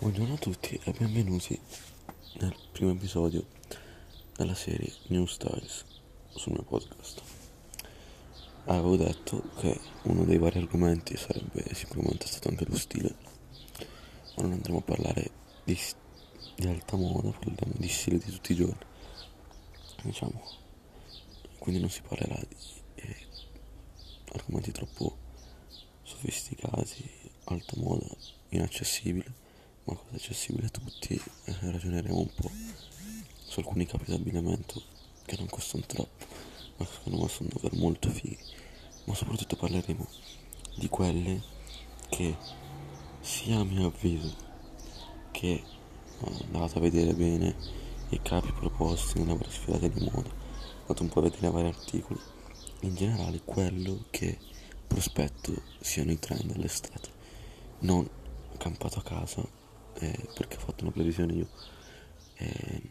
Buongiorno a tutti e benvenuti nel primo episodio della serie New Styles sul mio podcast. Avevo detto che uno dei vari argomenti sarebbe sicuramente stato anche lo stile, ma non andremo a parlare di, di alta moda, parliamo di stile di tutti i giorni, diciamo. Quindi non si parlerà di eh, argomenti troppo sofisticati, alta moda, inaccessibile ma cosa accessibile a tutti e ragioneremo un po' su alcuni capi di abbinamento che non costano troppo ma secondo me sono davvero molto fighi. Ma soprattutto parleremo di quelle che sia a mio avviso che eh, andate a vedere bene i capi proposti nelle varie sfilate di moda andate un po' a vedere vari articoli in generale quello che prospetto siano i trend dell'estate non campato a casa eh, perché ho fatto una previsione io eh,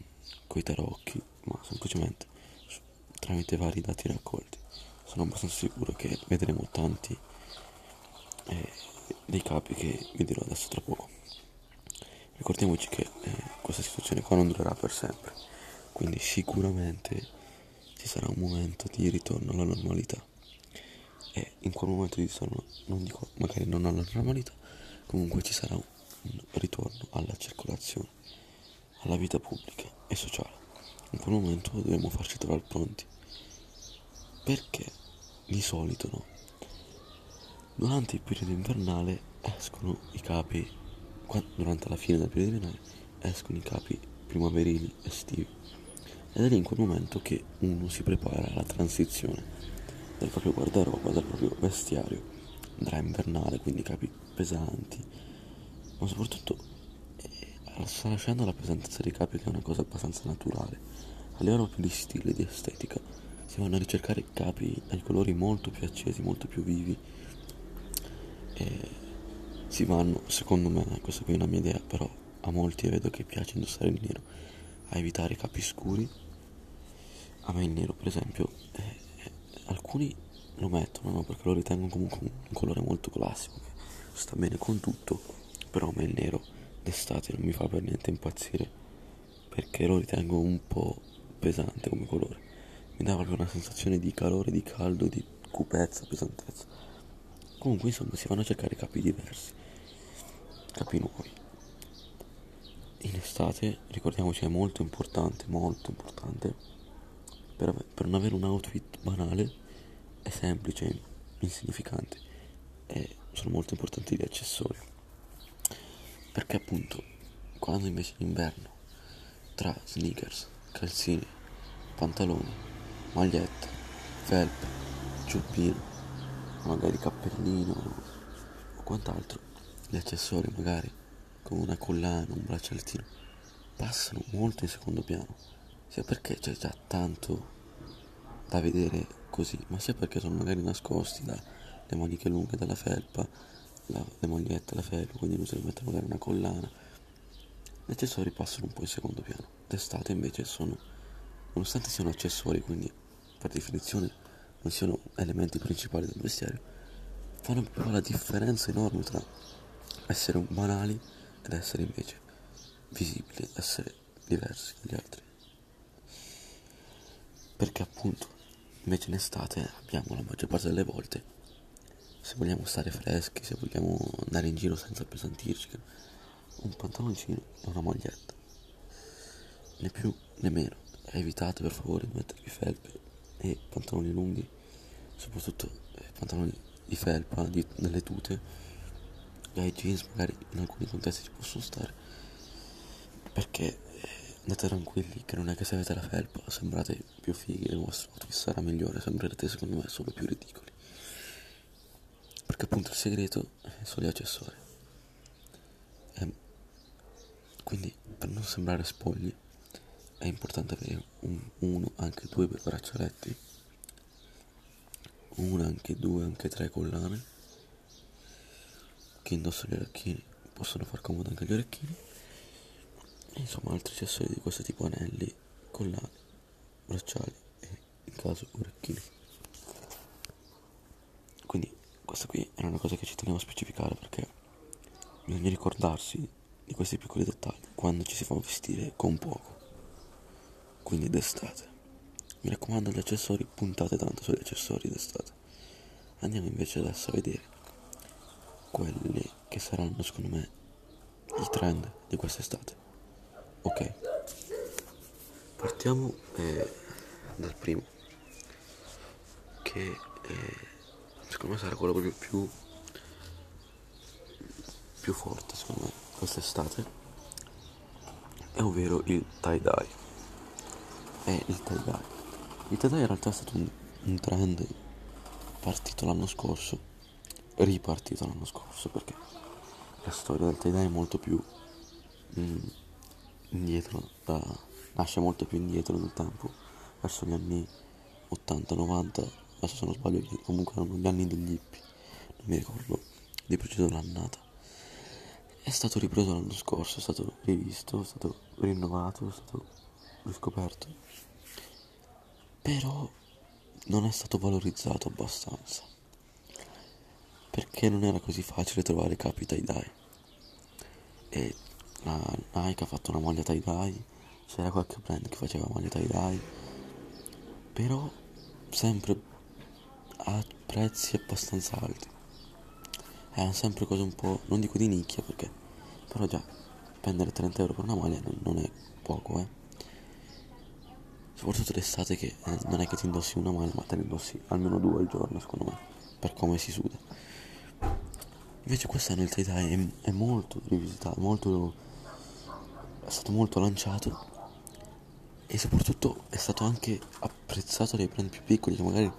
coi tarocchi, ma semplicemente tramite vari dati raccolti. Sono abbastanza sicuro che vedremo tanti eh, dei capi che vi dirò adesso tra poco. Ricordiamoci che eh, questa situazione qua non durerà per sempre, quindi sicuramente ci sarà un momento di ritorno alla normalità. E in quel momento di ritorno, non dico magari non alla normalità, comunque ci sarà ritorno alla circolazione, alla vita pubblica e sociale. In quel momento dobbiamo farci trovare pronti. Perché di solito no? Durante il periodo invernale escono i capi, durante la fine del periodo invernale escono i capi primaverili estivi. Ed è lì in quel momento che uno si prepara alla transizione del proprio guardaroba, del proprio vestiario da invernale, quindi capi pesanti, ma soprattutto eh, sta lasciando la pesantezza dei capi che è una cosa abbastanza naturale. A livello più di stile, di estetica, si vanno a ricercare capi dai colori molto più accesi, molto più vivi. E si vanno, secondo me, questa qui è una mia idea, però a molti vedo che piace indossare il nero, a evitare capi scuri. A me il nero, per esempio, eh, eh, alcuni lo mettono, no? Perché lo ritengo comunque un, un colore molto classico, che sta bene con tutto però a me il nero d'estate non mi fa per niente impazzire perché lo ritengo un po' pesante come colore. Mi dà proprio una sensazione di calore, di caldo, di cupezza, pesantezza. Comunque insomma si vanno a cercare capi diversi capi nuovi. In estate ricordiamoci è molto importante molto importante. Per, per non avere un outfit banale e semplice insignificante. E sono molto importanti gli accessori perché appunto quando invece in inverno tra sneakers, calzini, pantaloni, magliette, felpe, giubbino, magari cappellino o quant'altro, gli accessori magari come una collana, un braccialettino, passano molto in secondo piano, sia perché c'è già tanto da vedere così, ma sia perché sono magari nascosti dalle maniche lunghe della felpa la, le magliette, la felpa, quindi si deve mettere magari una collana. Gli accessori passano un po' in secondo piano. D'estate invece sono, nonostante siano accessori, quindi per definizione non siano elementi principali del vestiario, fanno però la differenza enorme tra essere banali ed essere invece visibili, essere diversi dagli altri. Perché appunto invece in estate abbiamo la maggior parte delle volte se vogliamo stare freschi, se vogliamo andare in giro senza appesantirci, un pantaloncino e una maglietta. Né più né meno. Evitate per favore di mettervi felpe e pantaloni lunghi, soprattutto eh, pantaloni di felpa, di, nelle tute. Dai jeans magari in alcuni contesti ci possono stare. Perché eh, andate tranquilli che non è che se avete la felpa sembrate più fighi il vostro outfit sarà migliore, sembrerete secondo me solo più ridicoli perché appunto il segreto sono gli accessori. E quindi per non sembrare spogli è importante avere un, uno, anche due braccialetti, uno, anche due, anche tre collane. Chi indossa gli orecchini possono far comodo anche gli orecchini. E insomma altri accessori di questo tipo anelli, collane, bracciali e in caso orecchini. Questa qui è una cosa che ci tenevo a specificare perché bisogna ricordarsi di questi piccoli dettagli quando ci si fa vestire con poco, quindi d'estate. Mi raccomando gli accessori, puntate tanto sugli accessori d'estate. Andiamo invece adesso a vedere quelli che saranno secondo me i trend di quest'estate. Ok, partiamo eh, dal primo, che eh, secondo me sarà quello proprio più, più forte secondo me quest'estate, è ovvero il tie-dye. È il tie-dye. Il tie-dye in realtà è stato un, un trend partito l'anno scorso, ripartito l'anno scorso perché la storia del tie-dye è molto più mm, indietro, da, nasce molto più indietro nel tempo, verso gli anni 80-90, adesso se non sbaglio comunque erano gli anni degli hippie, non mi ricordo di preciso l'annata. È stato ripreso l'anno scorso, è stato rivisto, è stato rinnovato, è stato riscoperto, però non è stato valorizzato abbastanza. Perché non era così facile trovare capi tie-dye e la Nike ha fatto una maglia tie-dye c'era qualche brand che faceva maglia tie-dye però sempre a prezzi abbastanza alti. Erano sempre cose un po' non dico di nicchia perché però già spendere 30 euro per una maglia non, non è poco eh. Soprattutto d'estate che eh, non è che ti indossi una maglia ma te ne indossi almeno due al giorno secondo me per come si suda. Invece quest'anno il tie-dye è, è molto rivisitato molto è stato molto lanciato e soprattutto è stato anche apprezzato dai brand più piccoli che magari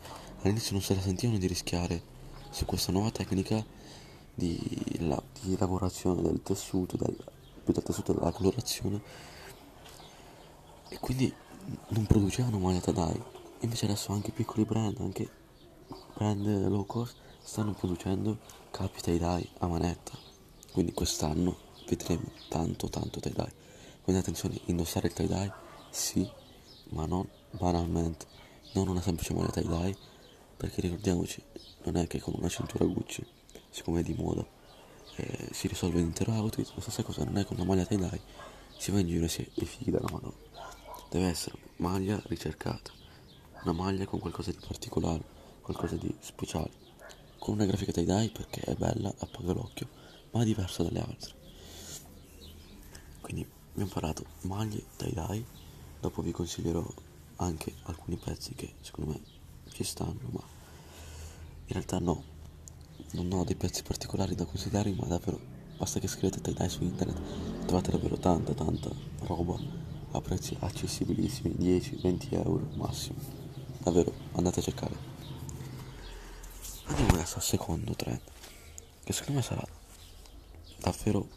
all'inizio non se la sentivano di rischiare su questa nuova tecnica di, la, di lavorazione del tessuto, del, più del tessuto della colorazione e quindi non producevano maglia Tadai. Invece adesso anche piccoli brand anche brand low cost stanno producendo capi tie-dye a manetta. Quindi quest'anno vedremo tanto tanto tie-dye quindi attenzione indossare il tie-dye sì ma non banalmente non una semplice maglia tie-dye perché ricordiamoci non è che con una cintura Gucci siccome è di moda eh, si risolve l'intero outfit la stessa cosa non è con una maglia tie-dye si va in giro e si è fighi dalla mano deve essere maglia ricercata, una maglia con qualcosa di particolare, qualcosa di speciale, con una grafica tie-dye perché è bella, appaga l'occhio, ma diversa dalle altre. Quindi abbiamo parlato maglie tie-dye, dopo vi consiglierò anche alcuni pezzi che secondo me ci stanno, ma in realtà no, non ho dei pezzi particolari da consigliare, ma davvero basta che scrivete tie-dye su internet, trovate davvero tanta tanta roba a prezzi accessibilissimi 10-20 euro massimo. Davvero andate a cercare. Andiamo adesso al secondo trend che secondo me sarà davvero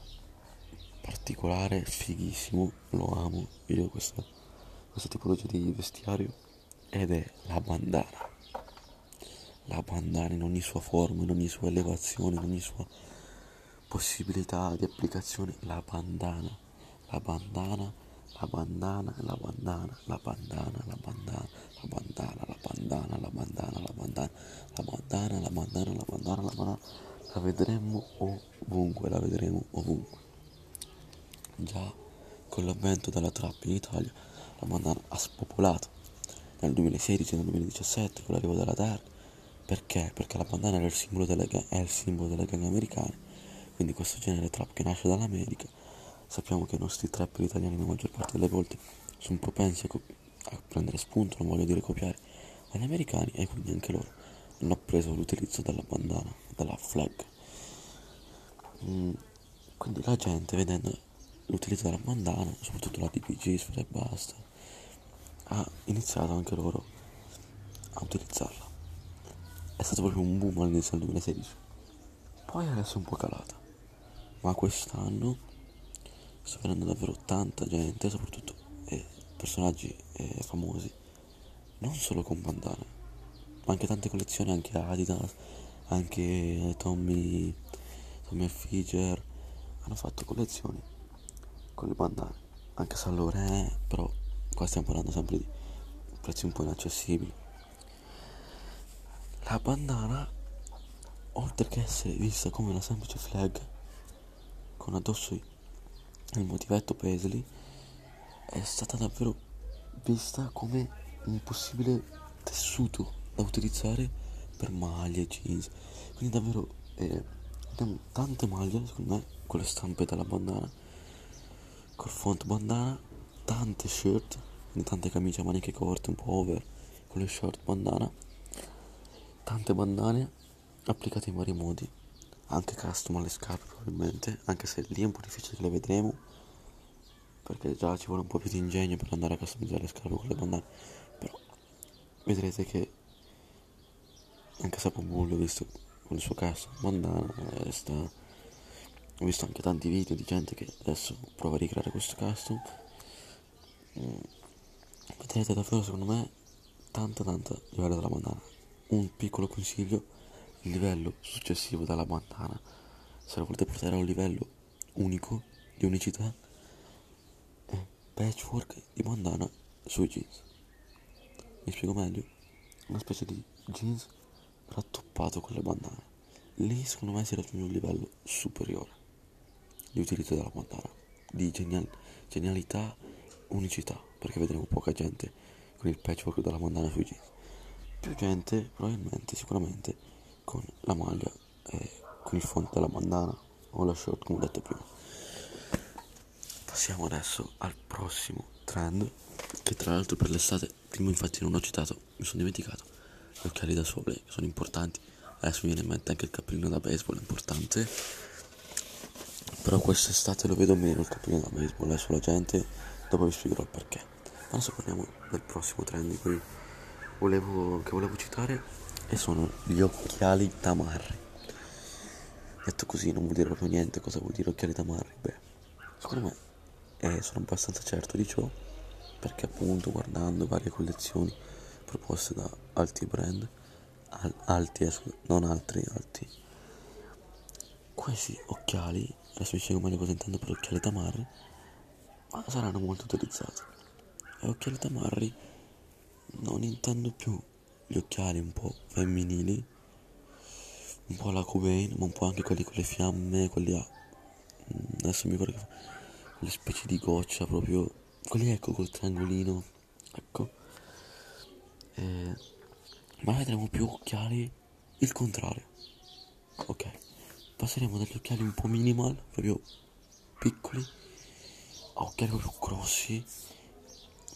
particolare fighissimo lo amo io questa, questa tipologia di vestiario ed è la bandana la bandana in ogni sua forma in ogni sua elevazione in ogni sua possibilità di applicazione la bandana la bandana la bandana, la bandana, la bandana, la bandana, la bandana, la bandana, la bandana, la bandana, la bandana, la bandana, la bandana, la bandana, la vedremo ovunque, la vedremo ovunque. Già con l'avvento della trappa in Italia la bandana ha spopolato nel 2016 e nel 2017 con l'arrivo della Dark. Perché? Perché la bandana era il simbolo delle, è il simbolo delle gang americane, quindi questo genere trap che nasce dall'America Sappiamo che i nostri trapper italiani la maggior parte delle volte sono propensi a, co- a prendere spunto, non voglio dire copiare, agli americani e quindi anche loro hanno appreso l'utilizzo della bandana, della flag. Mm, quindi la gente vedendo l'utilizzo della bandana, soprattutto la DPG, e Basta, ha iniziato anche loro a utilizzarla. È stato proprio un boom all'inizio del 2016. Poi adesso è un po' calata. Ma quest'anno sta vedendo davvero tanta gente, soprattutto eh, personaggi eh, famosi, non solo con bandane, ma anche tante collezioni, anche Adidas, anche Tommy, Tommy Figer, hanno fatto collezioni con le bandane, anche San Laurent, però qua stiamo parlando sempre di prezzi un po' inaccessibili. La bandana, oltre che essere vista come una semplice flag, con addosso il motivetto Paisley è stata davvero vista come un possibile tessuto da utilizzare per maglie, jeans. Quindi davvero eh, abbiamo tante maglie, secondo me, con le stampe della bandana, col font bandana, tante shirt, tante camicie a maniche corte, un po' over, con le short bandana, tante bandane applicate in vari modi, anche custom alle scarpe probabilmente, anche se lì è un po' difficile che le vedremo, perché già ci vuole un po' più di ingegno per andare a customizzare le scarpe con le bandane, però vedrete che anche Sapomullo l'ho visto con il suo custom bandana, eh, sta... ho visto anche tanti video di gente che adesso prova a ricreare questo custom, vedrete davvero secondo me tanta tanta livello della bandana, un piccolo consiglio, il livello successivo della bandana, se lo volete portare a un livello unico di unicità, patchwork di bandana sui jeans. Mi spiego meglio? Una specie di jeans rattoppato con le bandane. Lì secondo me si raggiunge un livello superiore di utilizzo della bandana, di genial- genialità, unicità, perché vedremo poca gente con il patchwork della bandana sui jeans. Più gente, probabilmente, sicuramente, con la maglia e con il font della bandana o la short, come ho detto prima. Passiamo adesso al prossimo trend, che tra l'altro per l'estate, prima infatti non ho citato, mi sono dimenticato, gli occhiali da sole, che sono importanti, adesso mi viene in mente anche il cappellino da baseball, è importante, però quest'estate lo vedo meno il cappellino da baseball, adesso la gente, dopo vi spiegherò il perché. Adesso parliamo del prossimo trend di cui volevo, che volevo citare, e sono gli occhiali tamarri. Detto così non vuol dire proprio niente. Cosa vuol dire occhiali tamarri, beh, secondo me e sono abbastanza certo di ciò perché appunto guardando varie collezioni proposte da altri brand al, alti, eh, non altri alti questi occhiali adesso vi spiego meglio cosa intendo per occhiali tamarri ma saranno molto utilizzati e occhiali tamarri non intendo più gli occhiali un po' femminili un po' alla Cobain ma un po' anche quelli con le fiamme quelli a adesso mi ricordo quelle specie di goccia proprio quelli ecco col triangolino ecco. Eh, ma vedremo più occhiali il contrario. Ok passeremo dagli occhiali un po' minimal proprio piccoli a occhiali proprio grossi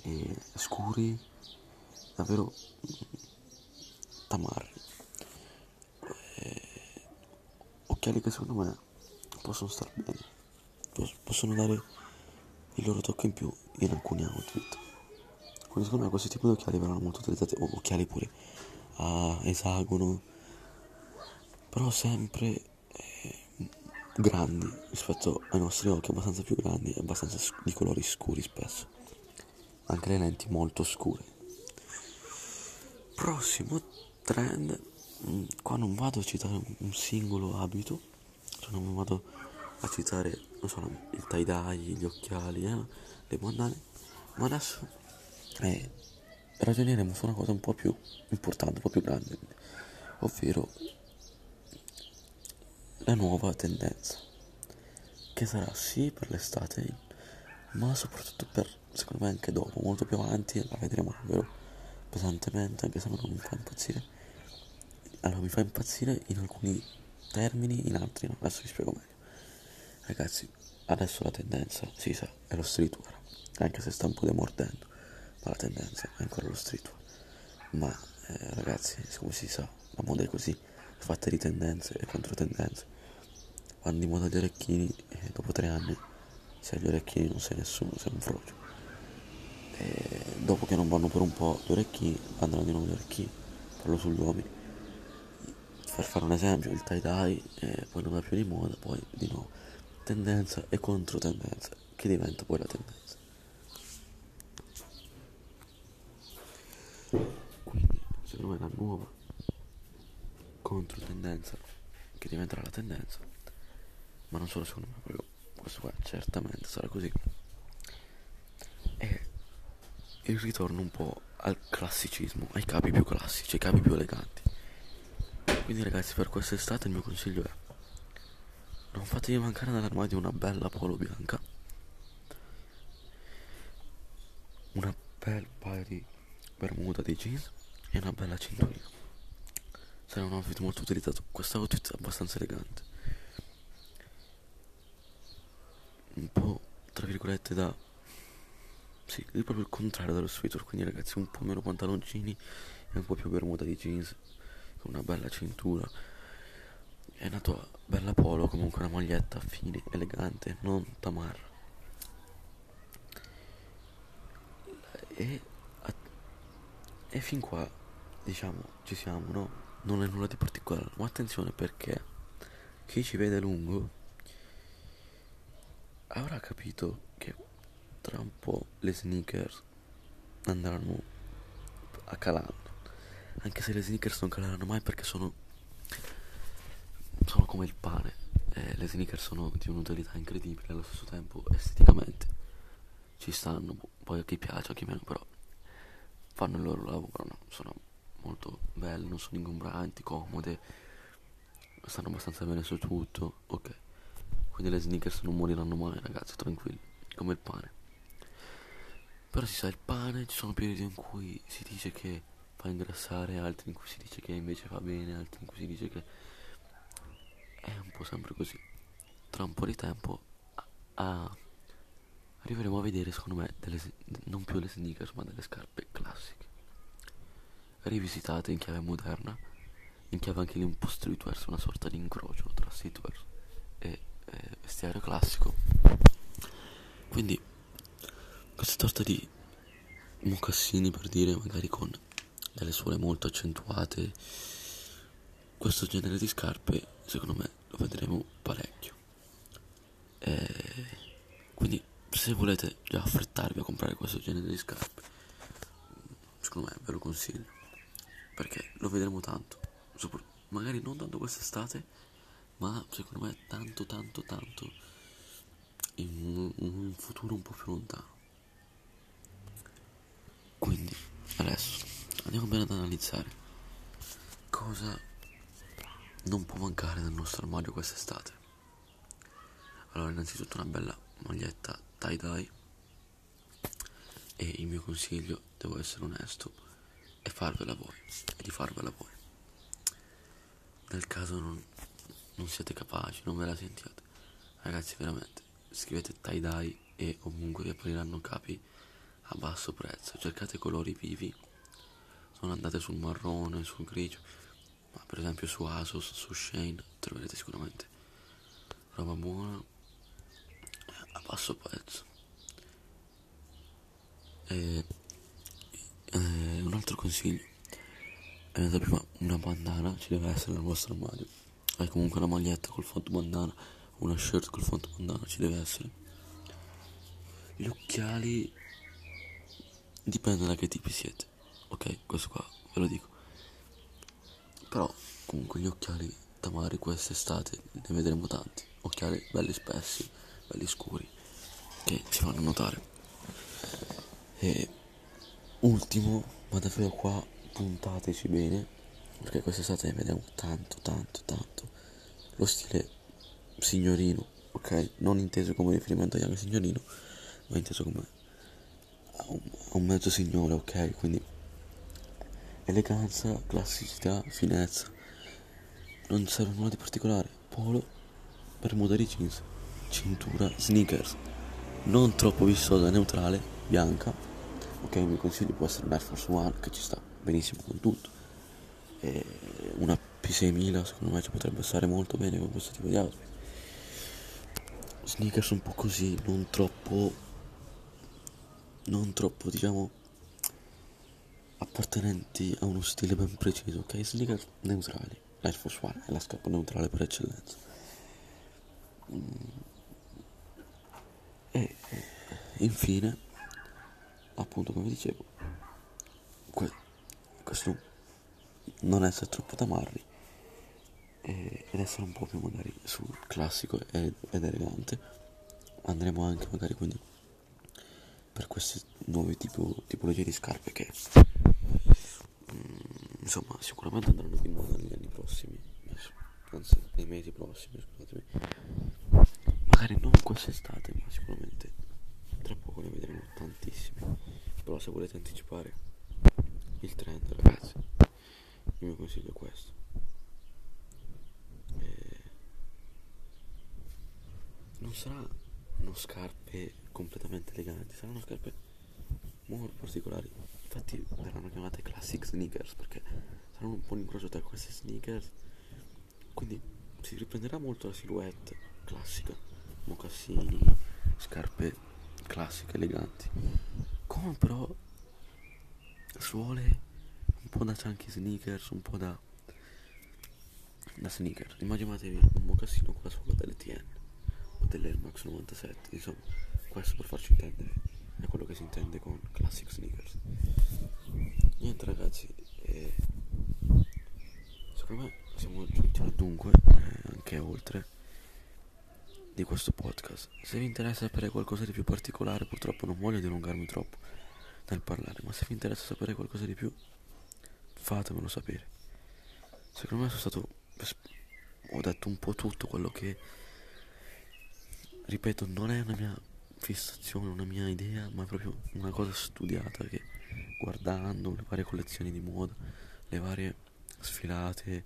e scuri davvero tamarri eh, occhiali che secondo me possono star bene possono dare il loro tocco in più in alcuni outfit. Quindi secondo me questo tipo di occhiali verranno molto utilizzati, o occhiali pure a esagono, però sempre eh, grandi rispetto ai nostri occhi, abbastanza più grandi e abbastanza di colori scuri spesso. Anche le lenti molto scure. Prossimo trend, mm, qua non vado a citare un singolo abito, cioè non vado a citare, so, il tie-dye, gli occhiali, eh, le bandane, ma adesso eh, ragioneremo su una cosa un po' più importante, un po' più grande, ovvero la nuova tendenza, che sarà sì per l'estate, ma soprattutto per, secondo me, anche dopo, molto più avanti, la vedremo davvero pesantemente, anche se non mi fa impazzire. Allora, mi fa impazzire in alcuni termini, in altri no, adesso vi spiego meglio. Ragazzi, adesso la tendenza, si sa, è lo streetwear, anche se sta un po' demordendo, ma la tendenza è ancora lo streetwear. Ma eh, ragazzi, come si sa, la moda è così, fatta di tendenze e controtendenze. Vanno di moda gli orecchini e dopo tre anni, se gli orecchini non sei nessuno, sei un frocio. E dopo che non vanno per un po' gli orecchini, andranno di nuovo gli orecchini, parlo sugli uomini. Per fare un esempio, il tie-dye, eh, poi non va più di moda, poi di nuovo tendenza e controtendenza che diventa poi la tendenza. Quindi secondo me la nuova controtendenza che diventerà la tendenza, ma non solo secondo me, proprio questo qua, certamente sarà così. E il ritorno un po' al classicismo, ai capi più classici, ai capi più eleganti. Quindi ragazzi, per quest'estate il mio consiglio è non fatevi mancare nell'armadio una bella polo bianca, una bel paio di bermuda di jeans e una bella cinturina. Sarà un outfit molto utilizzato, questo outfit è abbastanza elegante. Un po' tra virgolette da sì, è proprio il contrario dello streetwear quindi ragazzi un po' meno pantaloncini e un po' più bermuda di jeans con una bella cintura. È una tua bella polo comunque una maglietta fine elegante non tamarra. E, e fin qua diciamo ci siamo no? Non è nulla di particolare ma attenzione perché chi ci vede lungo avrà capito che tra un po' le sneakers andranno a calando anche se le sneakers non caleranno mai perché sono sono come il pane. Eh, le sneakers sono di un'utilità incredibile allo stesso tempo esteticamente ci stanno poi a chi piace a chi meno però fanno il loro lavoro no? sono molto belle non sono ingombranti comode stanno abbastanza bene su tutto ok quindi le sneakers non moriranno mai ragazzi tranquilli come il pane. Però si sa il pane ci sono periodi in cui si dice che fa ingrassare altri in cui si dice che invece fa bene altri in cui si dice che è un po' sempre così. Tra un po' di tempo a, arriveremo a vedere secondo me delle, non più le sneakers ma delle scarpe classiche. Rivisitate in chiave moderna in chiave anche lì un po' streetwear una sorta di incrocio tra streetwear e, e vestiario classico quindi questa sorta di mocassini per dire magari con delle suole molto accentuate questo genere di scarpe secondo me lo vedremo parecchio. E quindi se volete già affrettarvi a comprare questo genere di scarpe secondo me ve lo consiglio perché lo vedremo tanto. Magari non tanto quest'estate ma secondo me tanto tanto tanto in un futuro un po' più lontano quindi adesso andiamo bene ad analizzare cosa non può mancare nel nostro armadio quest'estate. Allora, innanzitutto una bella maglietta tie-dye e il mio consiglio, devo essere onesto, è farvela voi, è di farvela voi. Nel caso non, non siete capaci, non ve la sentiate, ragazzi veramente, scrivete tie-dye e comunque vi appariranno capi a basso prezzo, cercate colori vivi, non andate sul marrone, sul grigio, ma per esempio su Asus, su Shane troverete sicuramente roba buona a basso prezzo. E, e un altro consiglio. È prima una bandana ci deve essere nel vostro armadio hai comunque una maglietta col fonto bandana una shirt col fonto bandana ci deve essere. Gli occhiali dipende da che tipi siete ok? Questo qua ve lo dico. Però comunque gli occhiali tamari quest'estate ne vedremo tanti. Occhiali belli spessi belli scuri che si fanno notare. E ultimo ma davvero qua puntateci bene perché quest'estate vediamo tanto tanto tanto lo stile signorino ok non inteso come riferimento a Young signorino ma inteso come a un, a un mezzo signore ok quindi eleganza, classicità, finezza. Non serve nulla di particolare. Polo, bermuda di jeans, cintura, sneakers. Non troppo vistosa, neutrale, bianca. Ok, mio consiglio può essere un Air Force One che ci sta benissimo con tutto. E una P6000 secondo me ci potrebbe stare molto bene con questo tipo di outfit. Sneakers un po' così, non troppo... Non troppo, diciamo appartenenti a uno stile ben preciso, ok? Sneaker neutrali. L'Air Force One è la scarpa neutrale per eccellenza. Mm. E infine, appunto come dicevo, que- questo non essere troppo tamarri ed essere un po' più magari sul classico ed, ed elegante. Andremo anche magari quindi per queste nuove tipo, tipologie di scarpe che mm, insomma sicuramente andranno di moda negli anni prossimi anzi nei mesi prossimi scusatemi magari non quest'estate ma sicuramente tra poco ne vedremo tantissime però se volete anticipare il trend ragazzi il mio consiglio è questo. E non saranno scarpe completamente eleganti saranno scarpe molto particolari. Infatti verranno chiamate classic sneakers perché saranno un po' un incrocio tra queste sneakers. Quindi si riprenderà molto la silhouette classica mocassini scarpe classiche eleganti. Come però suole po' da chunky sneakers un po' da da sneaker. Immaginatevi un mocassino con la suola delle TN o dell'Air Max 97 insomma questo per farci intendere è quello che si intende con classic sneakers. Niente ragazzi eh, secondo me siamo giunti al dunque eh, anche oltre di questo podcast. Se vi interessa sapere qualcosa di più particolare purtroppo non voglio dilungarmi troppo nel parlare ma se vi interessa sapere qualcosa di più fatemelo sapere. Secondo me sono stato ho detto un po' tutto quello che ripeto non è una mia fissazione una mia idea ma è proprio una cosa studiata che guardando le varie collezioni di moda le varie sfilate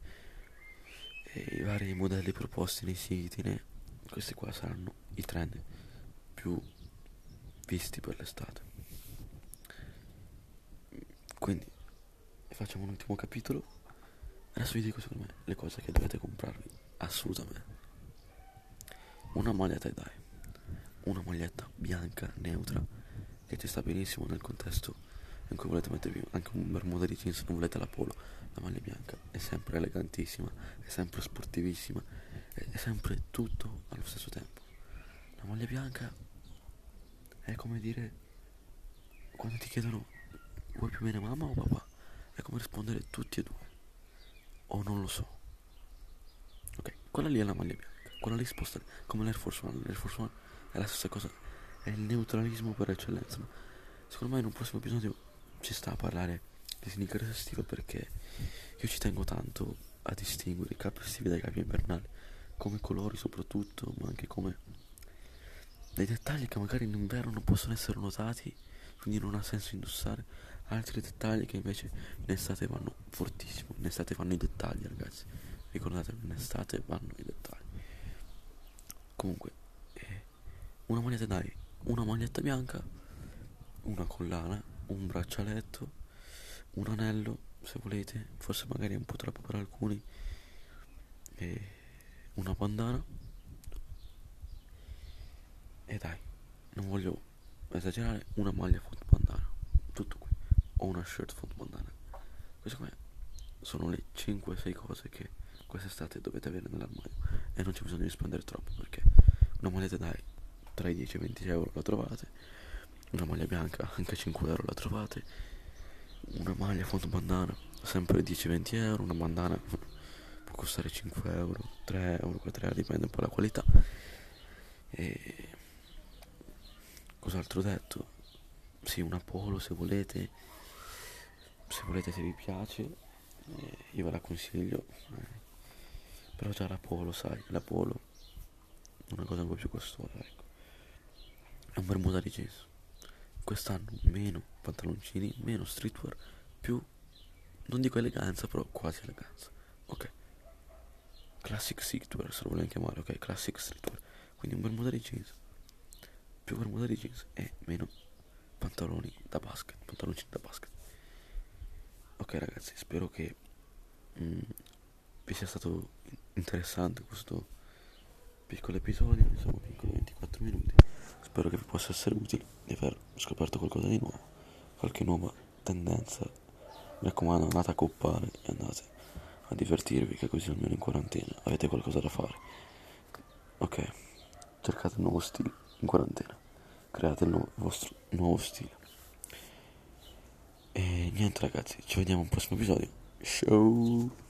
e i vari modelli proposti nei siti questi qua saranno i trend più visti per l'estate quindi facciamo un ultimo capitolo. Adesso vi dico secondo me le cose che dovete comprarvi assolutamente. Una maglia tie dye una maglietta bianca neutra che ci sta benissimo nel contesto in cui volete mettervi anche un bermuda di jeans non volete la polo la maglia bianca. È sempre elegantissima è sempre sportivissima è sempre tutto allo stesso tempo. La maglia bianca è come dire quando ti chiedono vuoi più bene mamma o papà è come rispondere tutti e due. O non lo so. Ok quella lì è la maglia bianca. Quella lì sposta come l'Air Force One. l'Air Force One è la stessa cosa. È il neutralismo per eccellenza ma secondo me in un prossimo episodio ci sta a parlare di sneakers estivo perché io ci tengo tanto a distinguere i capi estivi dai capi invernali come colori soprattutto ma anche come dei dettagli che magari in inverno non possono essere notati quindi non ha senso indossare altri dettagli che invece in estate vanno fortissimo in estate vanno i dettagli ragazzi. Ricordate in estate vanno i dettagli. Comunque eh, una maglietta dai una maglietta bianca una collana un braccialetto un anello se volete forse magari un po' troppo per alcuni e una bandana. E dai non voglio esagerare una maglia foto bandana tutto qui o una shirt foto bandana queste qua sono le 5-6 cose che quest'estate dovete avere nell'armadio e non c'è bisogno di spendere troppo perché una maglietta dai tra i 10 e 20 euro la trovate una maglia bianca anche 5 euro la trovate una maglia fondo bandana sempre 10-20 euro una bandana può costare 5 euro 3 euro 4 euro dipende un po' dalla qualità. E cos'altro ho detto? Sì una polo se volete se volete se vi piace eh, io ve la consiglio eh, però già la polo sai la polo è una cosa un po' più costosa ecco è un bermuda di jeans quest'anno meno pantaloncini, meno streetwear, più, non dico eleganza, però quasi eleganza. Ok. Classic streetwear, se lo vogliamo chiamare, ok? Classic streetwear. Quindi un bermuda di jeans, più bermuda di jeans e meno pantaloni da basket, pantaloncini da basket. Ok ragazzi, spero che mm, vi sia stato interessante questo piccolo episodio, insomma, piccolo 24 minuti. Spero che vi possa essere utile di aver scoperto qualcosa di nuovo, qualche nuova tendenza. Mi raccomando, andate a coppare e andate a divertirvi, che così almeno in quarantena avete qualcosa da fare. Ok, cercate il nuovo stile in quarantena, create il, il vostro nuovo stile. E niente ragazzi, ci vediamo al prossimo episodio. Ciao!